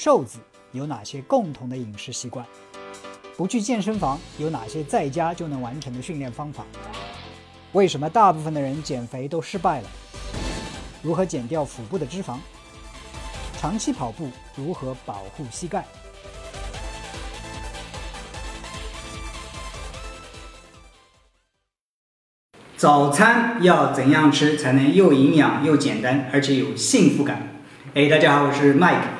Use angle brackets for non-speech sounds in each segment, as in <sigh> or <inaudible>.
瘦子有哪些共同的饮食习惯？不去健身房有哪些在家就能完成的训练方法？为什么大部分的人减肥都失败了？如何减掉腹部的脂肪？长期跑步如何保护膝盖？早餐要怎样吃才能又营养又简单，而且有幸福感？哎，大家好，我是 Mike。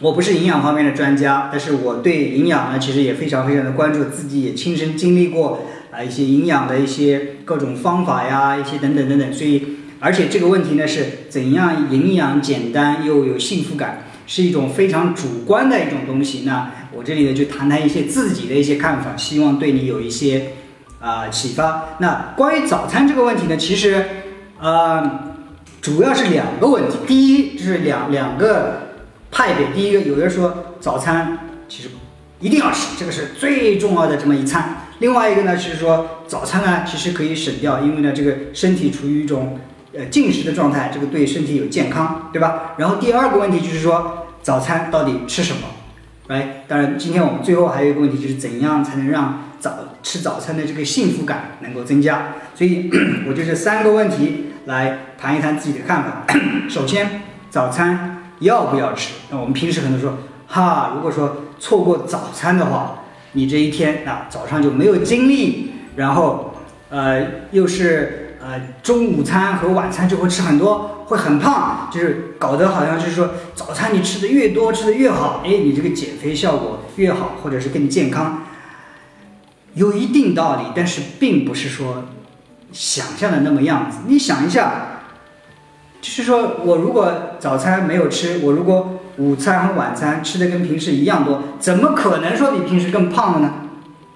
我不是营养方面的专家，但是我对营养呢，其实也非常非常的关注，自己也亲身经历过啊一些营养的一些各种方法呀，一些等等等等。所以，而且这个问题呢，是怎样营养简单又有幸福感，是一种非常主观的一种东西。那我这里呢，就谈谈一些自己的一些看法，希望对你有一些啊启发。那关于早餐这个问题呢，其实呃主要是两个问题，第一就是两两个。派别第一个，有人说早餐其实一定要吃，这个是最重要的这么一餐。另外一个呢，就是说早餐呢其实可以省掉，因为呢这个身体处于一种呃进食的状态，这个对身体有健康，对吧？然后第二个问题就是说早餐到底吃什么？来，当然今天我们最后还有一个问题就是怎样才能让早吃早餐的这个幸福感能够增加？所以 <clears throat> 我就这三个问题来谈一谈自己的看法。首先，早餐。要不要吃？那我们平时可能说，哈，如果说错过早餐的话，你这一天啊早上就没有精力，然后呃又是呃中午餐和晚餐就会吃很多，会很胖，就是搞得好像就是说早餐你吃的越多吃的越好，哎，你这个减肥效果越好，或者是更健康，有一定道理，但是并不是说想象的那么样子。你想一下。就是说，我如果早餐没有吃，我如果午餐和晚餐吃的跟平时一样多，怎么可能说比平时更胖了呢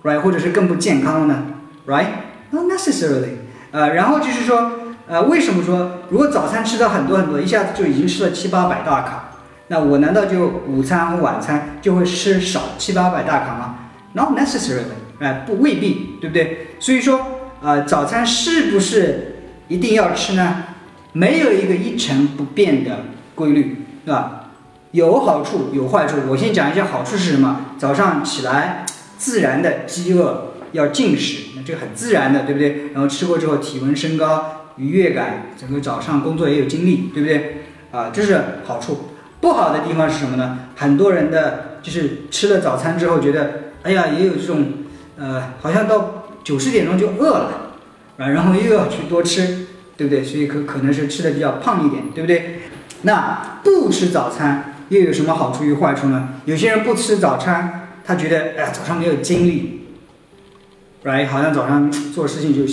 ？Right，或者是更不健康了呢？Right，not necessarily。呃，然后就是说，呃，为什么说如果早餐吃的很多很多，一下子就已经吃了七八百大卡，那我难道就午餐和晚餐就会吃少七八百大卡吗？Not necessarily，哎，不未必，对不对？所以说，呃，早餐是不是一定要吃呢？没有一个一成不变的规律，对吧？有好处有坏处。我先讲一下好处是什么。早上起来，自然的饥饿要进食，那这个很自然的，对不对？然后吃过之后，体温升高，愉悦感，整个早上工作也有精力，对不对？啊，这是好处。不好的地方是什么呢？很多人的就是吃了早餐之后，觉得，哎呀，也有这种，呃，好像到九十点钟就饿了，啊，然后又要去多吃。对不对？所以可可能是吃的比较胖一点，对不对？那不吃早餐又有什么好处与坏处呢？有些人不吃早餐，他觉得哎呀早上没有精力，right？好像早上做事情就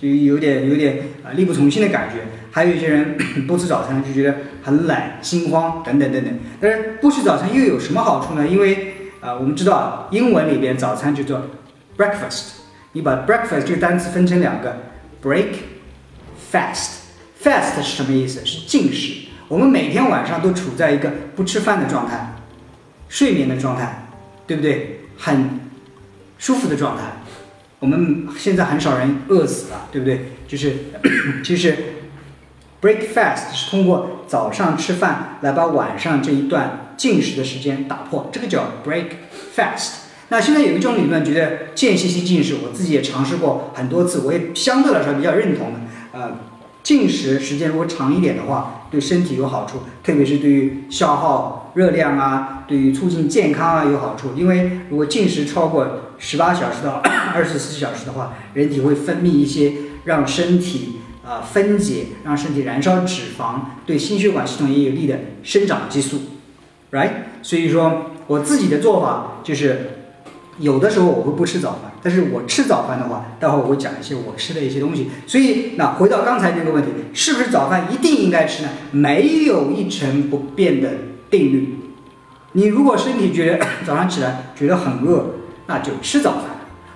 就有点有点啊力不从心的感觉。还有一些人 <clears throat> 不吃早餐就觉得很懒、心慌等等等等。但是不吃早餐又有什么好处呢？因为啊我们知道英文里边早餐就叫 breakfast，你把 breakfast 这个单词分成两个 break。Fast，fast 是什么意思？是禁食。我们每天晚上都处在一个不吃饭的状态，睡眠的状态，对不对？很舒服的状态。我们现在很少人饿死了，对不对？就是，<clears throat> 其实 break fast 是通过早上吃饭来把晚上这一段进食的时间打破，这个叫 break fast。那现在有一种理论觉得间歇性进食，我自己也尝试过很多次，我也相对来说比较认同的。呃，进食时间如果长一点的话，对身体有好处，特别是对于消耗热量啊，对于促进健康啊有好处。因为如果进食超过十八小时到二十四小时的话，人体会分泌一些让身体啊分解、让身体燃烧脂肪、对心血管系统也有利的生长激素，right？所以说我自己的做法就是。有的时候我会不吃早饭，但是我吃早饭的话，待会儿我会讲一些我吃的一些东西。所以，那回到刚才这个问题，是不是早饭一定应该吃呢？没有一成不变的定律。你如果身体觉得早上起来觉得很饿，那就吃早饭；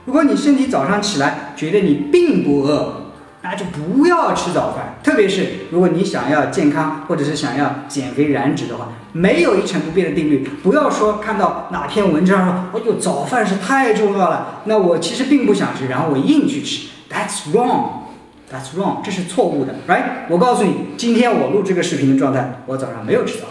如果你身体早上起来觉得你并不饿，那就不要吃早饭，特别是如果你想要健康或者是想要减肥燃脂的话，没有一成不变的定律。不要说看到哪篇文章说，哎呦，早饭是太重要了，那我其实并不想吃，然后我硬去吃，That's wrong，That's wrong，这是错误的，Right？我告诉你，今天我录这个视频的状态，我早上没有吃早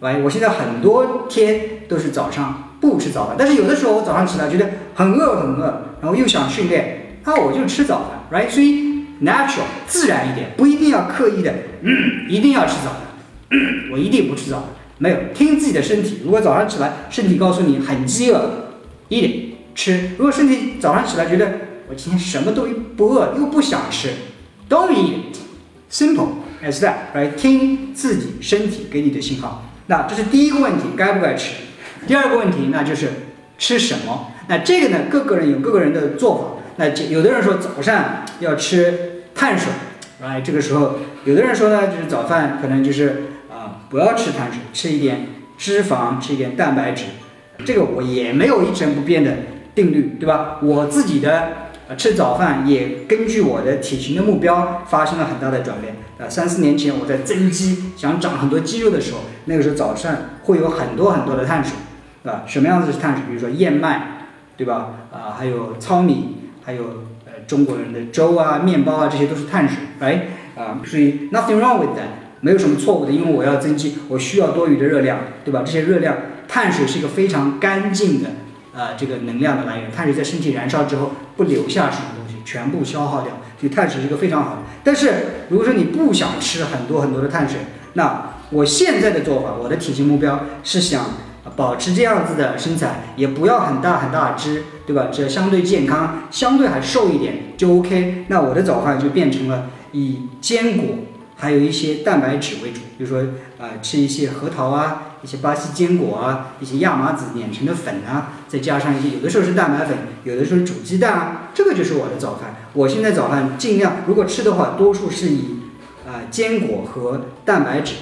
饭，right？我现在很多天都是早上不吃早饭，但是有的时候我早上起来觉得很饿很饿，然后又想训练，那我就吃早饭，right？所以 natural 自然一点，不一定要刻意的，嗯，一定要吃早饭，嗯，我一定不吃早饭，没有，听自己的身体。如果早上起来身体告诉你很饥饿，一点吃；如果身体早上起来觉得我今天什么都不饿又不想吃，don't eat。Simple as that，来听自己身体给你的信号。那这是第一个问题，该不该吃？第二个问题，那就是吃什么？那这个呢，各个人有各个人的做法。那有的人说早上要吃碳水，来这个时候，有的人说呢，就是早饭可能就是啊不要吃碳水，吃一点脂肪，吃一点蛋白质。这个我也没有一成不变的定律，对吧？我自己的。吃早饭也根据我的体型的目标发生了很大的转变。啊，三四年前我在增肌，想长很多肌肉的时候，那个时候早上会有很多很多的碳水，啊，什么样子是碳水？比如说燕麦，对吧？啊，还有糙米，还有呃中国人的粥啊、面包啊，这些都是碳水，哎，啊，所以 nothing wrong with that，没有什么错误的，因为我要增肌，我需要多余的热量，对吧？这些热量，碳水是一个非常干净的。啊，这个能量的来源，碳水在身体燃烧之后不留下什么东西，全部消耗掉，所以碳水是一个非常好的。但是如果说你不想吃很多很多的碳水，那我现在的做法，我的体型目标是想保持这样子的身材，也不要很大很大只，对吧？只要相对健康，相对还瘦一点就 OK。那我的早饭就变成了以坚果。还有一些蛋白质为主，比如说啊，吃一些核桃啊，一些巴西坚果啊，一些亚麻籽碾成的粉啊，再加上一些，有的时候是蛋白粉，有的时候煮鸡蛋啊，这个就是我的早饭。我现在早饭尽量，如果吃的话，多数是以啊坚果和蛋白质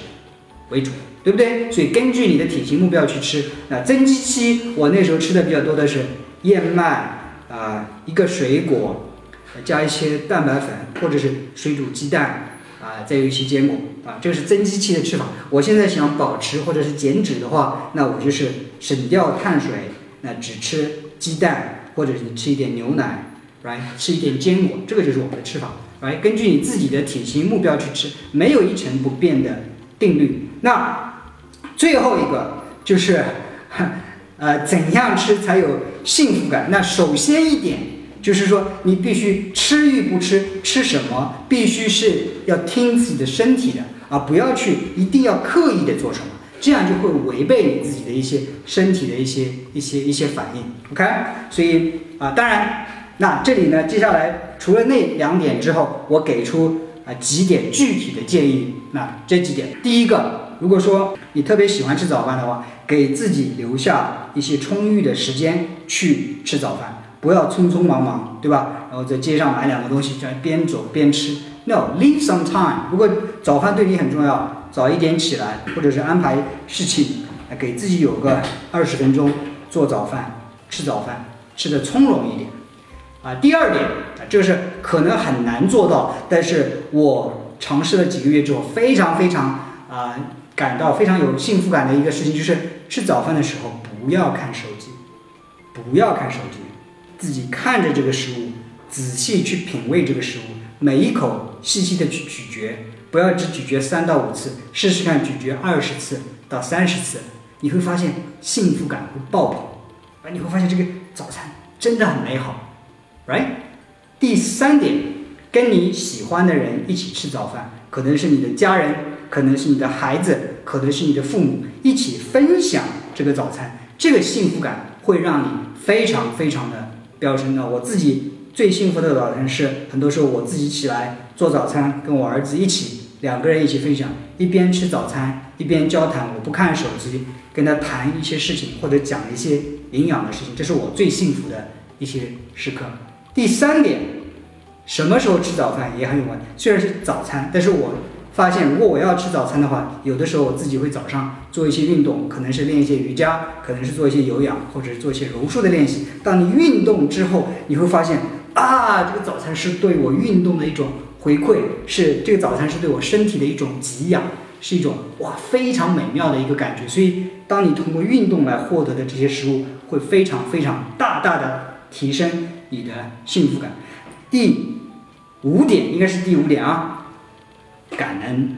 为主，对不对？所以根据你的体型目标去吃。那增肌期，我那时候吃的比较多的是燕麦啊，一个水果，加一些蛋白粉，或者是水煮鸡蛋。啊，再有一些坚果啊，这个是增肌期的吃法。我现在想保持或者是减脂的话，那我就是省掉碳水，那只吃鸡蛋，或者是吃一点牛奶来吃一点坚果，这个就是我们的吃法来根据你自己的体型目标去吃，没有一成不变的定律。那最后一个就是，呃，怎样吃才有幸福感？那首先一点。就是说，你必须吃与不吃，吃什么，必须是要听自己的身体的，而不要去一定要刻意的做什么，这样就会违背你自己的一些身体的一些一些一些反应。OK，所以啊，当然，那这里呢，接下来除了那两点之后，我给出啊几点具体的建议。那这几点，第一个，如果说你特别喜欢吃早饭的话，给自己留下一些充裕的时间去吃早饭。不要匆匆忙忙，对吧？然后在街上买两个东西，这样边走边吃。No，leave some time。如果早饭对你很重要，早一点起来，或者是安排事情，给自己有个二十分钟做早饭、吃早饭，吃的从容一点。啊，第二点，这是可能很难做到，但是我尝试了几个月之后，非常非常啊，感到非常有幸福感的一个事情，就是吃早饭的时候不要看手机，不要看手机。自己看着这个食物，仔细去品味这个食物，每一口细细的去咀嚼，不要只咀嚼三到五次，试试看咀嚼二十次到三十次，你会发现幸福感会爆棚，啊，你会发现这个早餐真的很美好，right？第三点，跟你喜欢的人一起吃早饭，可能是你的家人，可能是你的孩子，可能是你的父母，一起分享这个早餐，这个幸福感会让你非常非常的。飙升的，我自己最幸福的早晨是，很多时候我自己起来做早餐，跟我儿子一起，两个人一起分享，一边吃早餐一边交谈，我不看手机，跟他谈一些事情或者讲一些营养的事情，这是我最幸福的一些时刻。第三点，什么时候吃早饭也很有关，虽然是早餐，但是我。发现，如果我要吃早餐的话，有的时候我自己会早上做一些运动，可能是练一些瑜伽，可能是做一些有氧，或者是做一些柔术的练习。当你运动之后，你会发现啊，这个早餐是对我运动的一种回馈，是这个早餐是对我身体的一种给养，是一种哇非常美妙的一个感觉。所以，当你通过运动来获得的这些食物，会非常非常大大的提升你的幸福感。第五点应该是第五点啊。感恩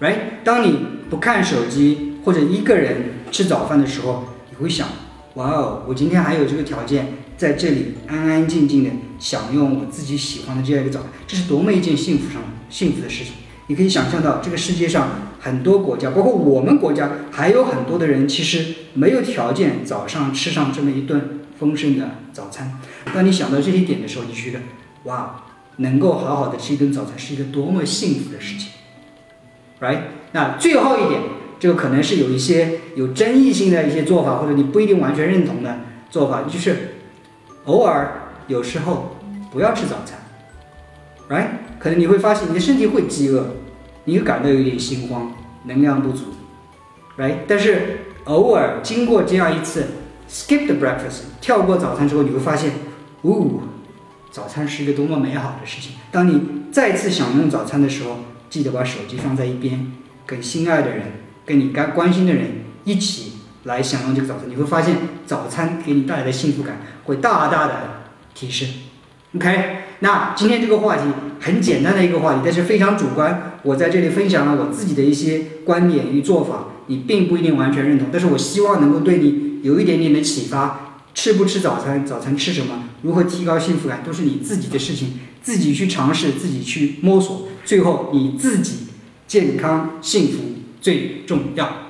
，right？当你不看手机，或者一个人吃早饭的时候，你会想，哇哦，我今天还有这个条件在这里安安静静的享用我自己喜欢的这样一个早饭，这是多么一件幸福上幸福的事情。你可以想象到，这个世界上很多国家，包括我们国家，还有很多的人其实没有条件早上吃上这么一顿丰盛的早餐。当你想到这一点的时候，你觉得，哇，能够好好的吃一顿早餐是一个多么幸福的事情，right？那最后一点，这个可能是有一些有争议性的一些做法，或者你不一定完全认同的做法，就是偶尔有时候不要吃早餐，right？可能你会发现你的身体会饥饿。你会感到有点心慌，能量不足，right？但是偶尔经过这样一次 skip the breakfast，跳过早餐之后，你会发现，呜，早餐是一个多么美好的事情。当你再次享用早餐的时候，记得把手机放在一边，跟心爱的人、跟你该关心的人一起来享用这个早餐。你会发现，早餐给你带来的幸福感会大大的提升。OK，那今天这个话题很简单的一个话题，但是非常主观。我在这里分享了我自己的一些观点与做法，你并不一定完全认同，但是我希望能够对你有一点点的启发。吃不吃早餐，早餐吃什么，如何提高幸福感，都是你自己的事情，自己去尝试，自己去摸索，最后你自己健康幸福最重要。